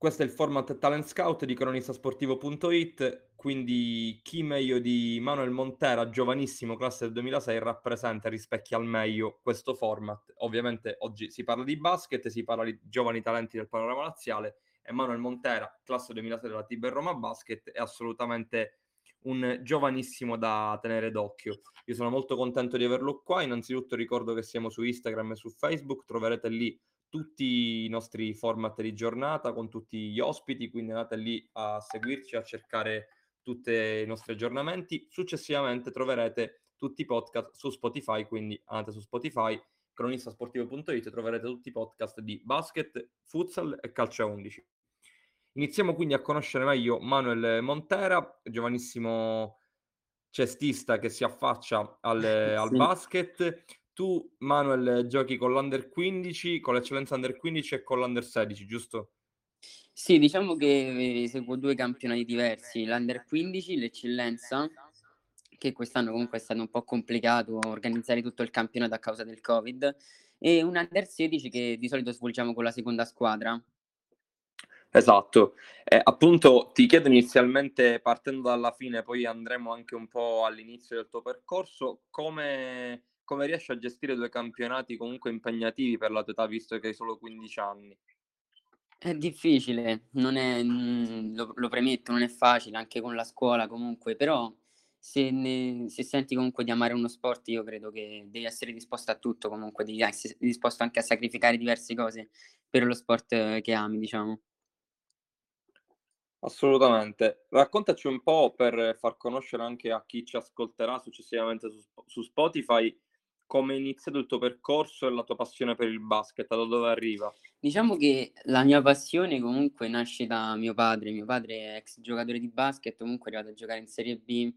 Questo è il format Talent Scout di cronistasportivo.it, quindi chi meglio di Manuel Montera, giovanissimo, classe del 2006, rappresenta e rispecchia al meglio questo format. Ovviamente oggi si parla di basket, si parla di giovani talenti del panorama laziale e Manuel Montera, classe 2006 della Tiber Roma Basket, è assolutamente un giovanissimo da tenere d'occhio. Io sono molto contento di averlo qua. Innanzitutto ricordo che siamo su Instagram e su Facebook, troverete lì tutti i nostri format di giornata con tutti gli ospiti, quindi andate lì a seguirci, a cercare tutti i nostri aggiornamenti. Successivamente troverete tutti i podcast su Spotify, quindi andate su Spotify, cronistasportivo.it, troverete tutti i podcast di basket, futsal e calcio a 11. Iniziamo quindi a conoscere meglio Manuel Montera, giovanissimo cestista che si affaccia al, sì. al basket. Tu, Manuel, giochi con l'Under 15, con l'Eccellenza Under 15 e con l'Under 16, giusto? Sì, diciamo che seguo due campionati diversi, l'Under 15, l'Eccellenza, che quest'anno comunque è stato un po' complicato organizzare tutto il campionato a causa del Covid, e un Under 16 che di solito svolgiamo con la seconda squadra. Esatto, eh, appunto ti chiedo inizialmente partendo dalla fine, poi andremo anche un po' all'inizio del tuo percorso, come, come riesci a gestire due campionati comunque impegnativi per la tua età, visto che hai solo 15 anni? È difficile, non è, mm, lo, lo premetto, non è facile anche con la scuola comunque, però se, ne, se, senti comunque di amare uno sport, io credo che devi essere disposto a tutto comunque, devi essere disposto anche a sacrificare diverse cose per lo sport che ami, diciamo. Assolutamente. Raccontaci un po' per far conoscere anche a chi ci ascolterà successivamente su, su Spotify come è iniziato il tuo percorso e la tua passione per il basket, da dove arriva? Diciamo che la mia passione comunque nasce da mio padre. Mio padre è ex giocatore di basket, comunque è arrivato a giocare in Serie B,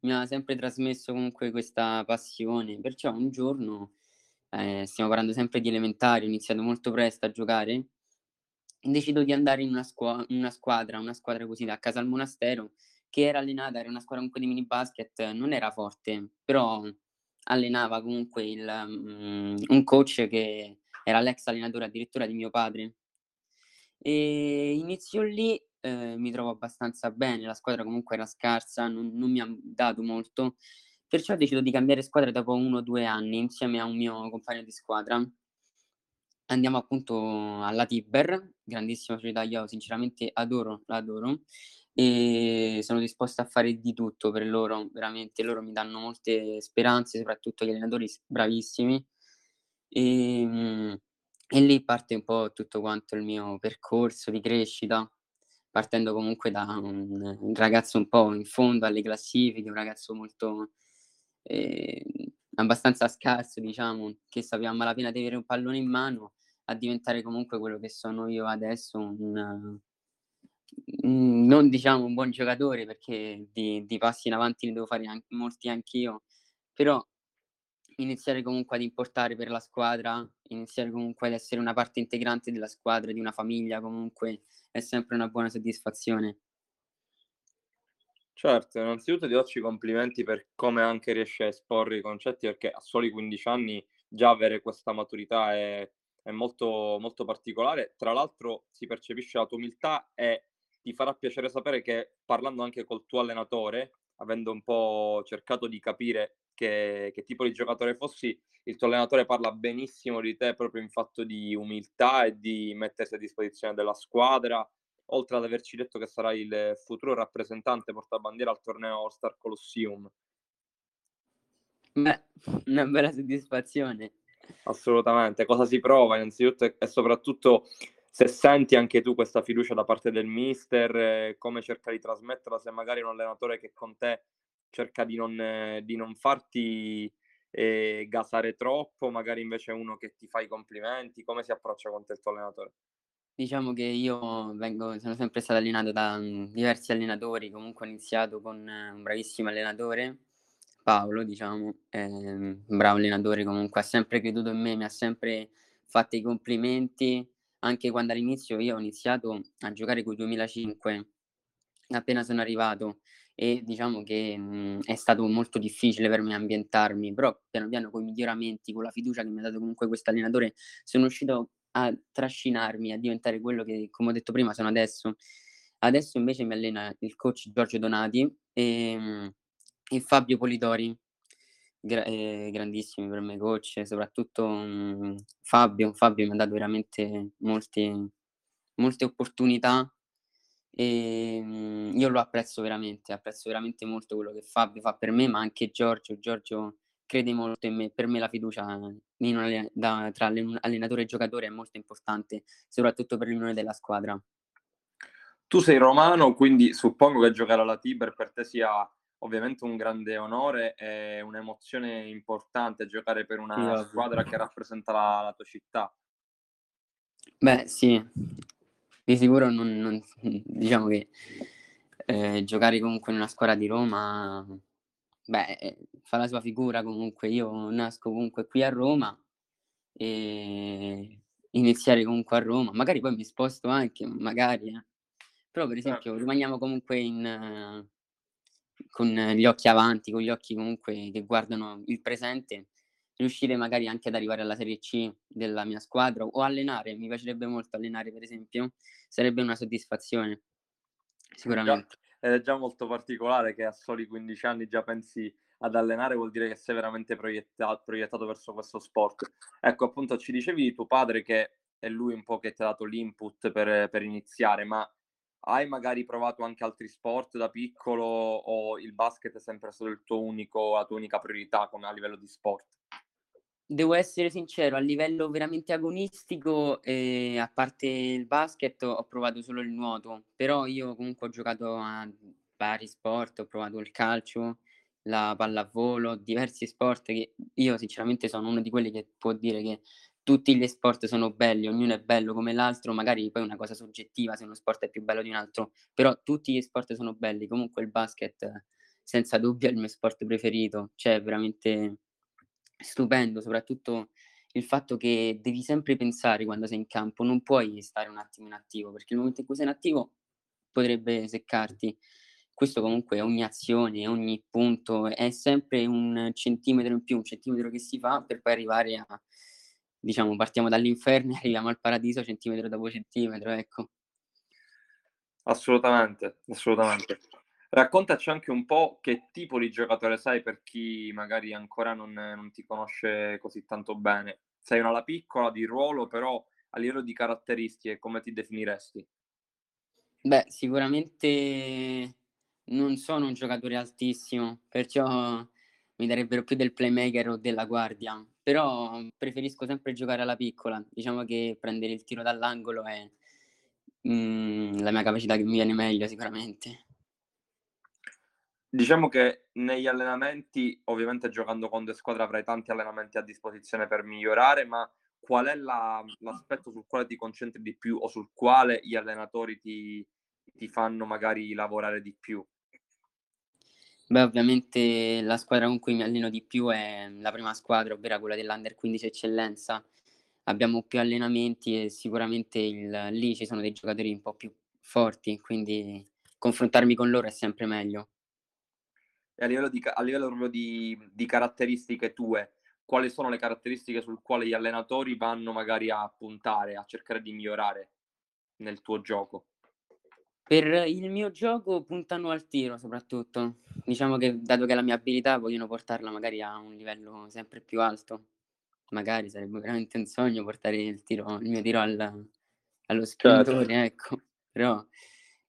mi ha sempre trasmesso comunque questa passione. Perciò un giorno, eh, stiamo parlando sempre di elementari, ho iniziato molto presto a giocare decido di andare in una, squa- una squadra, una squadra così da casa al monastero, che era allenata, era una squadra comunque di mini basket, non era forte, però allenava comunque il, um, un coach che era l'ex allenatore addirittura di mio padre. E inizio lì, eh, mi trovo abbastanza bene, la squadra comunque era scarsa, non, non mi ha dato molto, perciò decido di cambiare squadra dopo uno o due anni insieme a un mio compagno di squadra andiamo appunto alla Tiber, grandissima società, io sinceramente adoro, l'adoro e sono disposto a fare di tutto per loro, veramente loro mi danno molte speranze, soprattutto gli allenatori bravissimi. E, ehm, e lì parte un po' tutto quanto il mio percorso di crescita, partendo comunque da un, un ragazzo un po' in fondo alle classifiche, un ragazzo molto eh, abbastanza scarso, diciamo, che sapeva malapena di avere un pallone in mano, a diventare comunque quello che sono io adesso, un non diciamo un buon giocatore, perché di, di passi in avanti ne devo fare anche, molti anch'io, però iniziare comunque ad importare per la squadra, iniziare comunque ad essere una parte integrante della squadra, di una famiglia, comunque è sempre una buona soddisfazione. Certo, innanzitutto ti faccio i complimenti per come anche riesci a esporre i concetti, perché a soli 15 anni già avere questa maturità è, è molto, molto particolare. Tra l'altro si percepisce la tua umiltà e ti farà piacere sapere che parlando anche col tuo allenatore, avendo un po' cercato di capire che, che tipo di giocatore fossi, il tuo allenatore parla benissimo di te proprio in fatto di umiltà e di mettersi a disposizione della squadra, oltre ad averci detto che sarai il futuro rappresentante portabandiera al torneo All Star Colosseum. Beh, una bella soddisfazione. Assolutamente, cosa si prova innanzitutto e soprattutto se senti anche tu questa fiducia da parte del mister, eh, come cerca di trasmetterla, se magari un allenatore che con te cerca di non, eh, di non farti eh, gasare troppo, magari invece uno che ti fa i complimenti, come si approccia con te il tuo allenatore? Diciamo che io vengo sono sempre stato allenato da, mhmm, diversi allenatori, comunque ho iniziato con un bravissimo allenatore, Paolo diciamo, ehm, un bravo allenatore comunque, ha sempre creduto in me, mi ha sempre fatto i complimenti, anche quando all'inizio io ho iniziato a giocare col 2005, appena sono arrivato e diciamo che, mhmm, è stato molto difficile per me ambientarmi, però piano piano coi miglioramenti, con la fiducia che mi ha dato comunque questo allenatore, sono uscito a trascinarmi a diventare quello che, come ho detto prima, sono adesso. Adesso invece mi allena il coach Giorgio Donati e, ehm, e Fabio Polidori, gra- eh, grandissimi per me coach, soprattutto um, Fabio. Fabio mi ha dato veramente molte, molte opportunità e um, io lo apprezzo veramente, apprezzo veramente molto quello che Fabio fa per me, ma anche Giorgio. Giorgio crede molto in me. Per me la fiducia in da, tra allenatore e giocatore è molto importante, soprattutto per l'unione della squadra. Tu sei romano, quindi suppongo che giocare alla Tiber per te sia ovviamente un grande onore e un'emozione importante giocare per una sì, squadra che rappresenta la, la, tua città. Beh, sì, di sicuro non, non diciamo che eh, giocare comunque in una squadra di Roma Beh, eh, fa la sua figura comunque. Io nasco comunque qui a Roma e iniziare comunque a Roma, magari poi mi sposto anche, magari, eh. Però per esempio certo. rimaniamo comunque in con gli occhi avanti, con gli occhi comunque che guardano il presente, riuscire magari anche ad arrivare alla Serie C della mia squadra o allenare, mi piacerebbe molto allenare per esempio, sarebbe una soddisfazione, sicuramente. Ed è già molto particolare che a soli 15 anni già pensi ad allenare, vuol dire che sei veramente proiettato, proiettato verso questo sport. Ecco, appunto, ci dicevi di tuo padre che è lui un po' che ti ha dato l'input per, per iniziare, ma hai magari provato anche altri sport da piccolo o il basket è sempre stato unico, la tua unica priorità come a livello di sport? Devo essere sincero, a livello veramente agonistico, ehm, a parte il basket, ho provato solo il nuoto, però io comunque ho giocato a vari sport, ho provato il calcio, la pallavolo, diversi sport che io sinceramente sono uno di quelli che può dire che tutti gli sport sono belli, ognuno è bello come l'altro, magari poi è una cosa soggettiva se uno sport è più bello di un altro, però tutti gli sport sono belli. Comunque il basket senza dubbio è il mio sport preferito, cioè veramente stupendo, soprattutto il fatto che devi sempre pensare quando sei in campo, non puoi stare un attimo inattivo, perché il momento in cui sei inattivo potrebbe seccarti. Questo comunque ogni azione, ogni punto è sempre un centimetro in più, un centimetro che si fa per poi arrivare a, diciamo, partiamo dall'inferno e arriviamo al paradiso centimetro dopo centimetro, ecco. Assolutamente, assolutamente. Raccontaci anche un po' che tipo di giocatore sei per chi magari ancora non, non ti conosce così tanto bene. Sei una ala piccola di ruolo, però a livello di caratteristiche come ti definiresti? Beh, sicuramente non sono un giocatore altissimo, perciò mi darebbero più del playmaker o della guardia, però preferisco sempre giocare alla piccola. Diciamo che prendere il tiro dall'angolo è mm, la mia capacità che mi viene meglio sicuramente. Diciamo che negli allenamenti, ovviamente giocando con due squadre avrai tanti allenamenti a disposizione per migliorare, ma qual è la, l'aspetto sul quale ti concentri di più o sul quale gli allenatori ti, ti fanno magari lavorare di più? Beh, ovviamente la squadra con cui mi alleno di più è la prima squadra, ovvero quella dell'Under 15 Eccellenza. Abbiamo più allenamenti e sicuramente il, lì ci sono dei giocatori un po' più forti, quindi confrontarmi con loro è sempre meglio e a livello, di, a livello proprio di, di caratteristiche tue, quali sono le caratteristiche sul quale gli allenatori vanno magari a puntare, a cercare di migliorare nel tuo gioco? Per il mio gioco puntano al tiro soprattutto. Diciamo che dato che è la mia abilità vogliono portarla magari a un livello sempre più alto. Magari sarebbe veramente un sogno portare il, tiro, il mio tiro al, allo certo. sprintore, certo. ecco. Però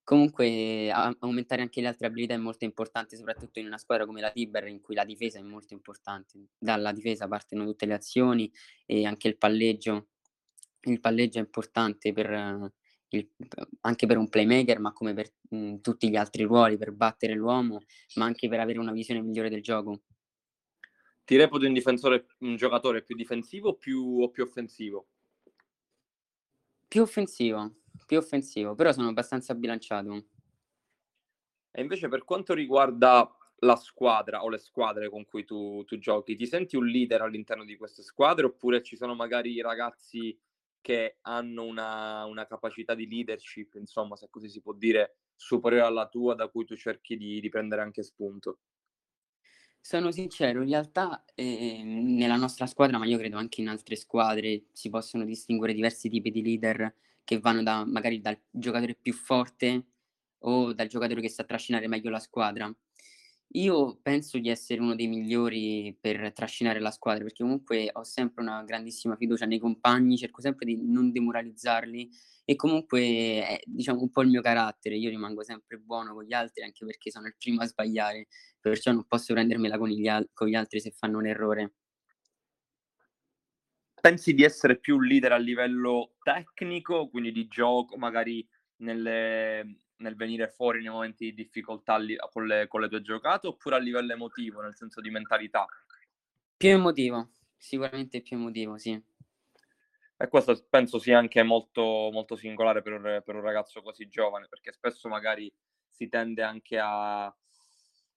Comunque a aumentare anche le altre abilità è molto importante, soprattutto in una squadra come la Tiber in cui la difesa è molto importante. Dalla difesa partono tutte le azioni e anche il palleggio. Il palleggio è importante per il anche per un playmaker, ma come per, mhmm, tutti gli altri ruoli, per battere l'uomo, ma anche per avere una visione migliore del gioco. Ti reputi un difensore un giocatore più difensivo più o più offensivo? Più offensivo più offensivo, però sono abbastanza bilanciato. E invece per quanto riguarda la squadra o le squadre con cui tu, tu giochi, ti senti un leader all'interno di queste squadre oppure ci sono magari ragazzi che hanno una, una capacità di leadership, insomma, se così si può dire, superiore alla tua, da cui tu cerchi di, di prendere anche spunto? Sono sincero, in realtà, ehm, nella nostra squadra, ma io credo anche in altre squadre, si possono distinguere diversi tipi di leader che vanno da magari dal giocatore più forte o dal giocatore che sa trascinare meglio la squadra. Io penso di essere uno dei migliori per trascinare la squadra, perché comunque ho sempre una grandissima fiducia nei compagni, cerco sempre di non demoralizzarli e comunque è diciamo un po' il mio carattere, io rimango sempre buono con gli altri anche perché sono il primo a sbagliare, perciò non posso prendermela con gli al con gli altri se fanno un errore. Pensi di essere più leader a livello tecnico, quindi di gioco, magari nelle nel venire fuori nei momenti di difficoltà lì con le con le tue giocate, oppure a livello emotivo, nel senso di mentalità? Più emotivo, sicuramente più emotivo, sì. E questo penso sia anche molto molto singolare per un per un ragazzo così giovane, perché spesso magari si tende anche a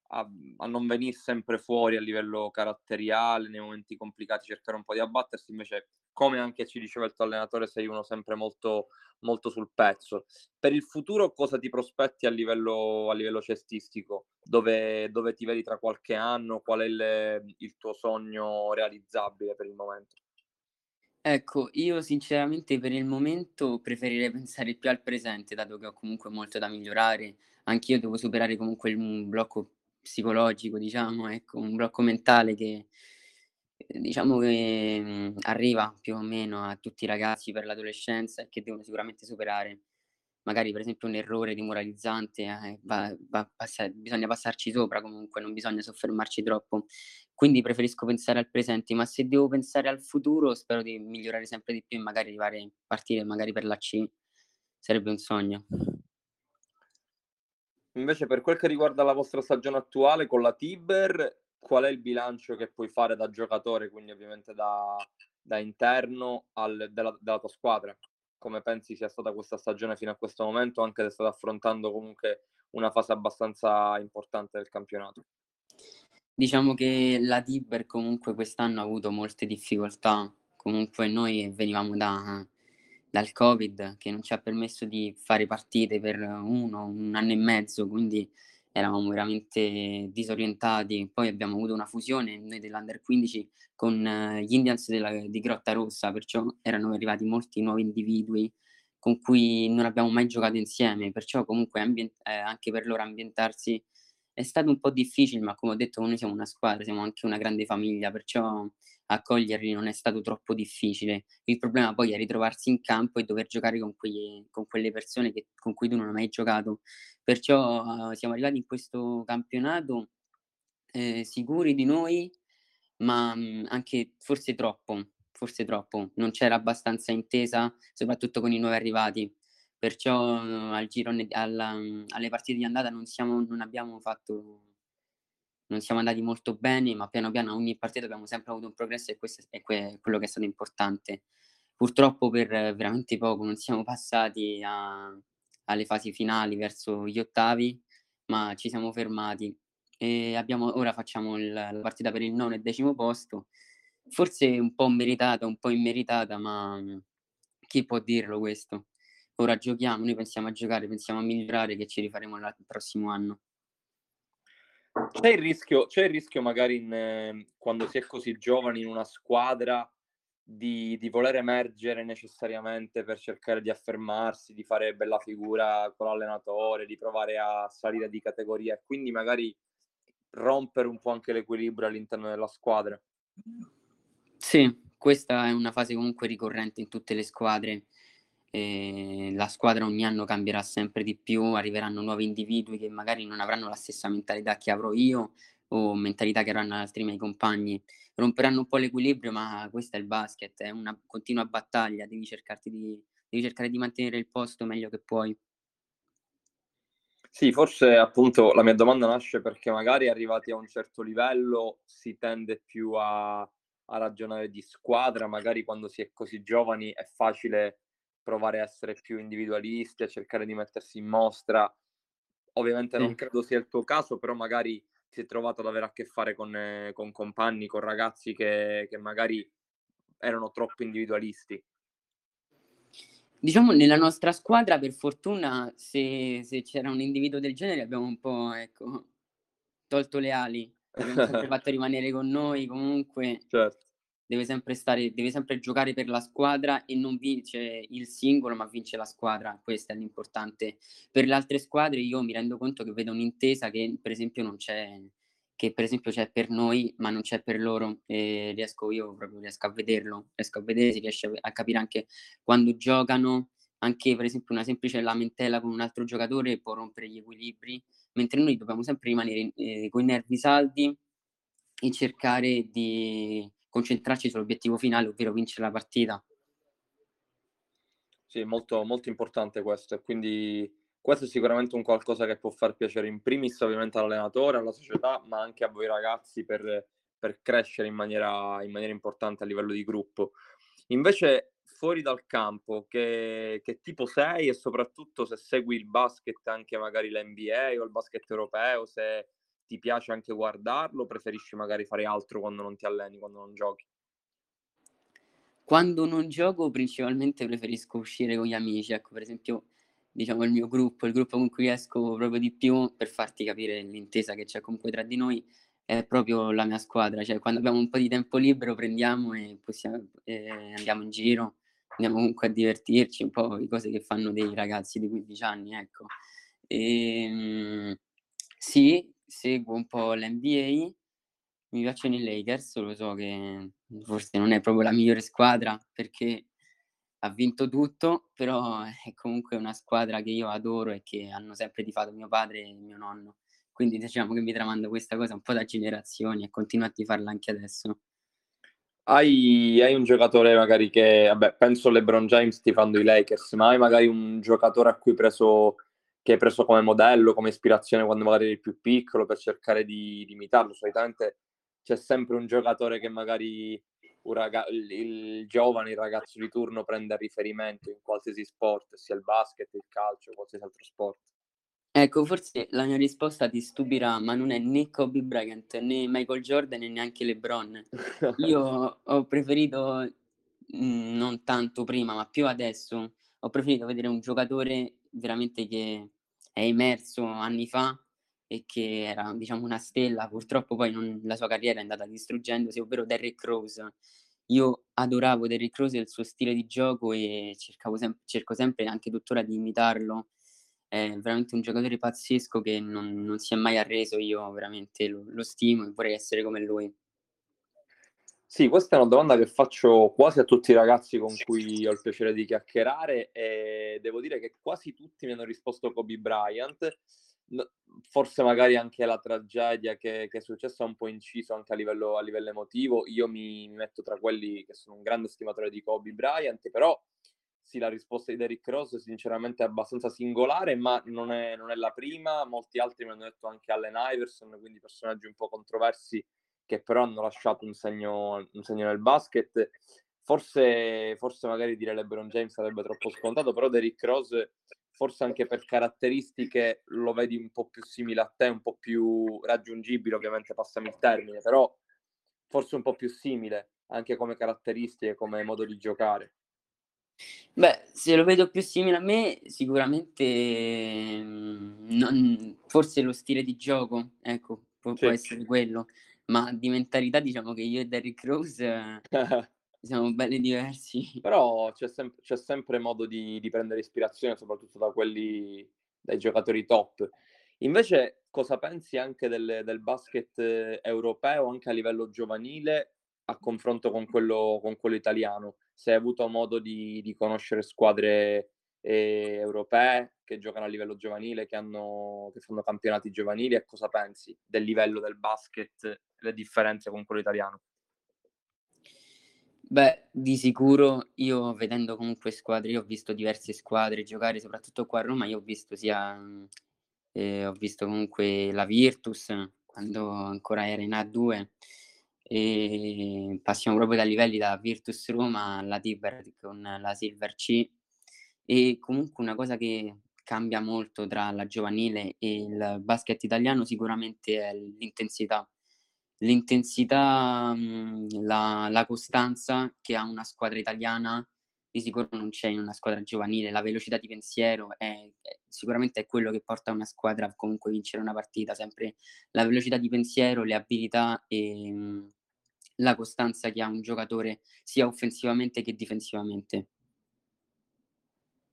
a a non venir sempre fuori a livello caratteriale, nei momenti complicati cercare un po' di abbattersi, invece come anche ci diceva il tuo allenatore sei uno sempre molto molto sul pezzo. Per il futuro cosa ti prospetti a livello a livello cestistico? Dove dove ti vedi tra qualche anno? Qual è il il tuo sogno realizzabile per il momento? Ecco, io sinceramente per il momento preferirei pensare più al presente, dato che ho comunque molto da migliorare. Anch'io devo superare comunque un blocco psicologico, diciamo, ecco, un blocco mentale che, ehm, diciamo che, mhmm, arriva più o meno a tutti i ragazzi per l'adolescenza e che devono sicuramente superare. Magari per esempio un errore demoralizzante, eh, va va passa bisogna passarci sopra comunque, non bisogna soffermarci troppo. Quindi preferisco pensare al presente, ma se devo pensare al futuro spero di migliorare sempre di più e magari arrivare partire magari per la C, sarebbe un sogno. Invece per quel che riguarda la vostra stagione attuale con la Tiber, qual è il bilancio che puoi fare da giocatore, quindi ovviamente da da interno al della della tua squadra? Come pensi sia stata questa stagione fino a questo momento, anche se state affrontando comunque una fase abbastanza importante del campionato? Diciamo che la Tiber comunque quest'anno ha avuto molte difficoltà. Comunque noi venivamo da dal Covid che non ci ha permesso di fare partite per 1, 1 anno e mezzo, quindi eravamo veramente disorientati. Poi abbiamo avuto una fusione, noi dell'Under 15, con eh, gli Indians della di Grottarossa, perciò erano arrivati molti nuovi individui con cui non abbiamo mai giocato insieme, perciò comunque ambien ehm, anche per loro ambientarsi è stato un po' difficile, ma come ho detto noi siamo una squadra, siamo anche una grande famiglia, perciò accoglierli non è stato troppo difficile. Il problema poi è ritrovarsi in campo e dover giocare con quegli con quelle persone che con cui tu non hai mai giocato. Perciò, uhm, siamo arrivati in questo campionato, ehm, sicuri di noi, ma, mhmm, anche forse troppo, forse troppo. Non c'era abbastanza intesa, soprattutto con i nuovi arrivati. Perciò eh, al girone alla mhmm, alle partite di andata non siamo non abbiamo fatto non siamo andati molto bene, ma piano piano ogni partita abbiamo sempre avuto un progresso e questo è que quello che è stato importante. Purtroppo per veramente poco non siamo passati a alle fasi finali verso gli ottavi, ma ci siamo fermati e abbiamo ora facciamo il la partita per il nono e decimo posto. Forse un po' meritata, un po' immeritata, ma, mhmm, chi può dirlo questo? Ora giochiamo, noi pensiamo a giocare, pensiamo a migliorare, che ci rifaremo la il prossimo anno. C'è il rischio c'è il rischio magari in eh, quando si è così giovani in una squadra di di voler emergere necessariamente per cercare di affermarsi, di fare bella figura con l'allenatore, di provare a salire di categoria e quindi magari rompere un po' anche l'equilibrio all'interno della squadra. Sì, questa è una fase comunque ricorrente in tutte le squadre. La squadra ogni anno cambierà sempre di più, arriveranno nuovi individui che magari non avranno la stessa mentalità che avrò io o mentalità che avranno altri miei compagni. Romperanno un po' l'equilibrio, ma questo è il basket, è una continua battaglia, devi di devi cercare di mantenere il posto meglio che puoi. Sì, forse appunto la mia domanda nasce perché magari arrivati a un certo livello si tende più a a ragionare di squadra, magari quando si è così giovani è facile provare a essere più individualisti, a cercare di mettersi in mostra. Ovviamente non Sì. credo sia il tuo caso, però magari ti sei trovato ad avere a che fare con eh, con compagni, con ragazzi che che magari erano troppo individualisti. Diciamo nella nostra squadra per fortuna se se c'era un individuo del genere abbiamo un po', ecco, tolto le ali. l'abbiamo sempre fatto rimanere con noi, comunque Certo. Deve sempre stare deve sempre giocare per la squadra e non vince il singolo, ma vince la squadra, questo è l'importante. Per le altre squadre io mi rendo conto che vedo un'intesa che per esempio non c'è che per esempio c'è per noi, ma non c'è per loro e riesco io proprio riesco a vederlo, riesco a vedere, si riesce a capire anche quando giocano, anche per esempio una semplice lamentela con un altro giocatore può rompere gli equilibri, mentre noi dobbiamo sempre rimanere, ehm, coi nervi saldi e cercare di concentrarci sull'obiettivo finale, ovvero vincere la partita. Sì, molto, molto importante questo e quindi questo è sicuramente un qualcosa che può far piacere in primis ovviamente all'allenatore, alla società, ma anche a voi ragazzi per, per crescere in maniera, in maniera importante a livello di gruppo. Invece fuori dal campo, che, che tipo sei e soprattutto se segui il basket anche magari l'NBA o il basket europeo, se ti piace anche guardarlo, preferisci magari fare altro quando non ti alleni, quando non giochi? Quando non gioco principalmente preferisco uscire con gli amici, ecco per esempio diciamo il mio gruppo, il gruppo con cui esco proprio di più, per farti capire l'intesa che c'è comunque tra di noi, è proprio la mia squadra, cioè quando abbiamo un po' di tempo libero prendiamo e possiamo ehm, andiamo in giro, andiamo comunque a divertirci, un po' le cose che fanno dei ragazzi di 15 anni, ecco. Ehm, sì, seguo un po' l'NBA, mi piacciono i Lakers, lo so che forse non è proprio la migliore squadra perché ha vinto tutto, però è comunque una squadra che io adoro e che hanno sempre tifato mio padre e mio nonno. Quindi diciamo che mi tramando questa cosa un po' da generazioni e continuo a tifarla anche adesso. Hai, hai un giocatore magari che, vabbè, penso LeBron James tifando i Lakers, ma hai magari un giocatore a cui hai preso, che hai preso come modello, come ispirazione quando magari eri più piccolo per cercare di, di imitarlo? Solitamente c'è sempre un giocatore che magari un raga- il, il giovane, il ragazzo di turno prende a riferimento in qualsiasi sport, sia il basket, il calcio, qualsiasi altro sport. Ecco, forse la mia risposta ti stupirà, ma non è né Kobe Bryant, né Michael Jordan e neanche LeBron. Io ho preferito, mhmm, non tanto prima, ma più adesso, ho preferito vedere un giocatore veramente che è emerso anni fa e che era, diciamo, una stella, purtroppo poi non la sua carriera è andata distruggendosi, ovvero Derrick Rose. Io adoravo Derrick Rose e il suo stile di gioco e sem cerco sempre, anche tuttora, di imitarlo. È veramente un giocatore pazzesco che non non si è mai arreso, io veramente lo lo stimo e vorrei essere come lui. Sì, questa è una domanda che faccio quasi a tutti i ragazzi con cui ho il piacere di chiacchierare e devo dire che quasi tutti mi hanno risposto Kobe Bryant. Forse magari anche la tragedia che che è successa ha un po' inciso anche a livello a livello emotivo. Io mi mi metto tra quelli che sono un grande stimatore di Kobe Bryant, però sì, la risposta di Derrick Rose sinceramente è abbastanza singolare, ma non è non è la prima. Molti altri mi hanno detto anche Allen Iverson, quindi personaggi un po' controversi che però hanno lasciato un segno un segno nel basket. Forse forse magari dire LeBron James sarebbe troppo scontato, però Derrick Rose forse anche per caratteristiche lo vedi un po' più simile a te, un po' più raggiungibile, ovviamente passami il termine, però forse un po' più simile anche come caratteristiche, come modo di giocare. Beh, se lo vedo più simile a me, sicuramente, mhmm, non forse lo stile di gioco, ecco, può può Sì. essere quello, ma di mentalità diciamo che io e Derrick Rose siamo belli diversi. Però c'è sem c'è sempre modo di di prendere ispirazione, soprattutto da quelli dai giocatori top. Invece cosa pensi anche del del basket eh, europeo, anche a livello giovanile, a confronto con quello con quello italiano? Se hai avuto modo di di conoscere squadre, ehm, europee che giocano a livello giovanile, che hanno che fanno campionati giovanili e cosa pensi del livello del basket, le differenze con quello italiano? Beh, di sicuro io vedendo comunque squadre io ho visto diverse squadre giocare, soprattutto qua a Roma, io ho visto sia ehm, ho visto comunque la Virtus quando ancora era in A2, ehm, passiamo proprio dai livelli da Virtus Roma alla Tiber con la Silver C. E comunque una cosa che cambia molto tra la giovanile e il basket italiano sicuramente è l'intensità. L'intensità, mhmm, la la costanza che ha una squadra italiana di sicuro non c'è in una squadra giovanile, la velocità di pensiero è è sicuramente è quello che porta una squadra a comunque vincere una partita, sempre la velocità di pensiero, le abilità e mh, la costanza che ha un giocatore sia offensivamente che difensivamente.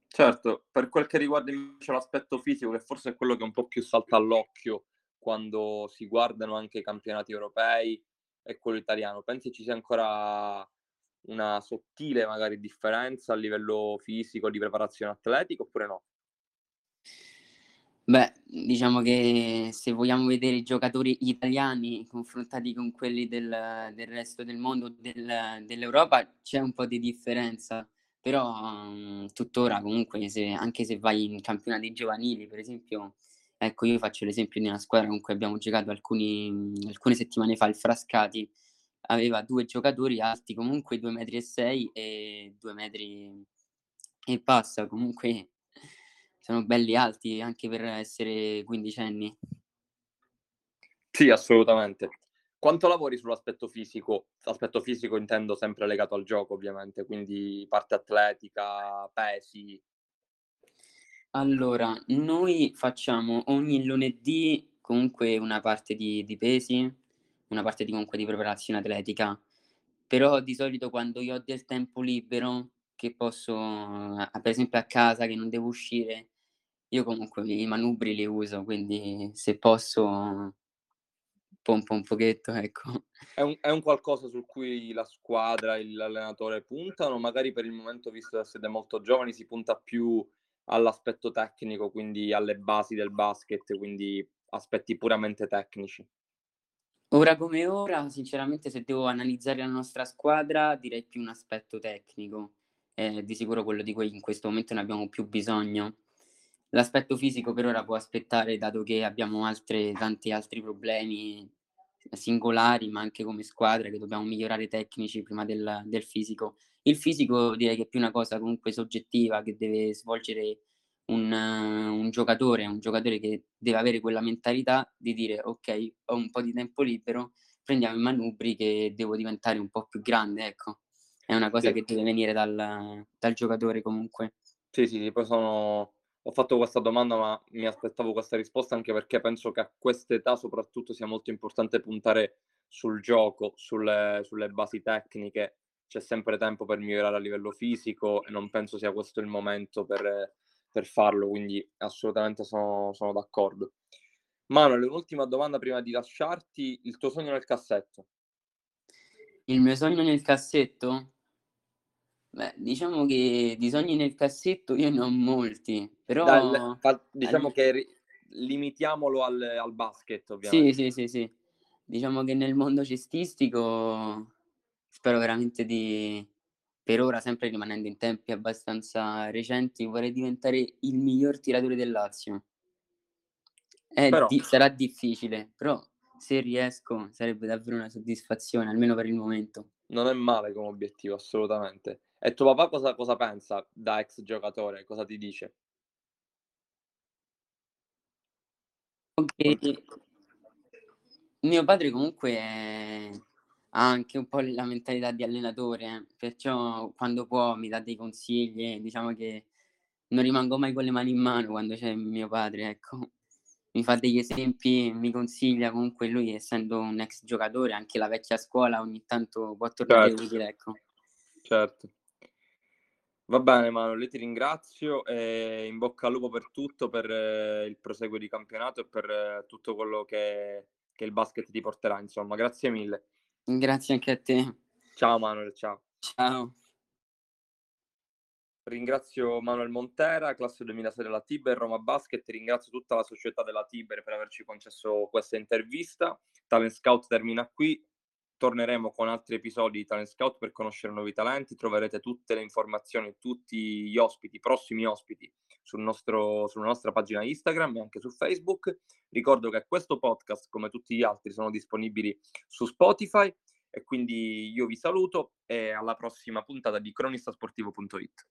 Certo, per quel che riguarda invece l'aspetto fisico, che forse è quello che un po' più salta all'occhio quando si guardano anche i campionati europei e quello italiano, pensi ci sia ancora una sottile magari differenza a livello fisico, di preparazione atletica oppure no? Beh, diciamo che se vogliamo vedere i giocatori italiani confrontati con quelli del, del resto del mondo, del, dell'Europa, c'è un po' di differenza, però um, tuttora comunque se, anche se vai in campionati giovanili, per esempio, ecco io faccio l'esempio di una squadra con cui abbiamo giocato alcuni, alcune settimane fa, il Frascati, aveva due giocatori alti comunque 2 metri e 6 e 2 metri e passa, comunque sono belli alti anche per essere quindicenni. Sì, assolutamente. Quanto lavori sull'aspetto fisico? Aspetto fisico intendo sempre legato al gioco, ovviamente, quindi parte atletica, pesi. Allora, noi facciamo ogni lunedì comunque una parte di, di pesi, una parte di, comunque di preparazione atletica, però di solito quando io ho del tempo libero, che posso, per esempio a casa, che non devo uscire, io comunque i manubri li uso, quindi se posso pompo un pochetto, ecco. È un, è un qualcosa su cui la squadra, l'allenatore puntano? Magari per il momento, visto che siete molto giovani, si punta più all'aspetto tecnico, quindi alle basi del basket, quindi aspetti puramente tecnici. Ora come ora, sinceramente, se devo analizzare la nostra squadra, direi più un aspetto tecnico. È di sicuro quello di cui in questo momento ne abbiamo più bisogno. L'aspetto fisico per ora può aspettare, dato che abbiamo altre, tanti altri problemi singolari, ma anche come squadra, che dobbiamo migliorare tecnici prima del, del fisico. Il fisico direi che è più una cosa comunque soggettiva che deve svolgere un, un giocatore, un giocatore che deve avere quella mentalità di dire ok, ho un po' di tempo libero, prendiamo i manubri che devo diventare un po' più grande, ecco. È una cosa sì. che deve venire dal, dal giocatore comunque. Sì, sì, sì, poi sono ho fatto questa domanda, ma mi aspettavo questa risposta anche perché penso che a quest'età soprattutto sia molto importante puntare sul gioco, sulle, sulle basi tecniche. C'è sempre tempo per migliorare a livello fisico e non penso sia questo il momento per, per farlo, quindi assolutamente sono, sono d'accordo. Manuel, un'ultima domanda prima di lasciarti, il tuo sogno nel cassetto? Il mio sogno nel cassetto? Beh, diciamo che di sogni nel cassetto io ne ho molti, però... Fa, diciamo al... che limitiamolo al, al, basket, ovviamente. Sì, sì, sì, sì. Diciamo che nel mondo cestistico spero veramente di, per ora, sempre rimanendo in tempi abbastanza recenti, vorrei diventare il miglior tiratore del Lazio. Però... Di- sarà difficile, però se riesco sarebbe davvero una soddisfazione, almeno per il momento. Non è male come obiettivo, assolutamente. E tuo papà cosa, cosa pensa da ex giocatore? Cosa ti dice? Okay. Mio padre comunque è... ha anche un po' la mentalità di allenatore, eh. perciò quando può mi dà dei consigli, diciamo che non rimango mai con le mani in mano quando c'è mio padre, ecco. Mi fa degli esempi, mi consiglia comunque lui essendo un ex giocatore, anche la vecchia scuola ogni tanto può tornare certo. utile, ecco. Certo. Va bene Manuel, ti ringrazio e in bocca al lupo per tutto, per eh, il proseguo di campionato e per eh, tutto quello che, che il basket ti porterà, insomma. Grazie mille. Grazie anche a te. Ciao Manuel, ciao. Ciao. Ringrazio Manuel Montera, classe 2006 della Tiber, Roma Basket, ringrazio tutta la società della Tiber per averci concesso questa intervista. Talent Scout termina qui, torneremo con altri episodi di Talent Scout per conoscere nuovi talenti. Troverete tutte le informazioni, tutti gli ospiti, prossimi ospiti, sul nostro, sulla nostra pagina Instagram e anche su Facebook. Ricordo che questo podcast, come tutti gli altri, sono disponibili su Spotify e quindi io vi saluto e alla prossima puntata di cronistasportivo.it.